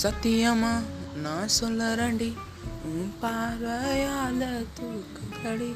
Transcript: ಸತ್ಯಮ್ಮ ನಾ ಸುಲ್ಲ ರೀ ಪಾರ ಯಾದಿ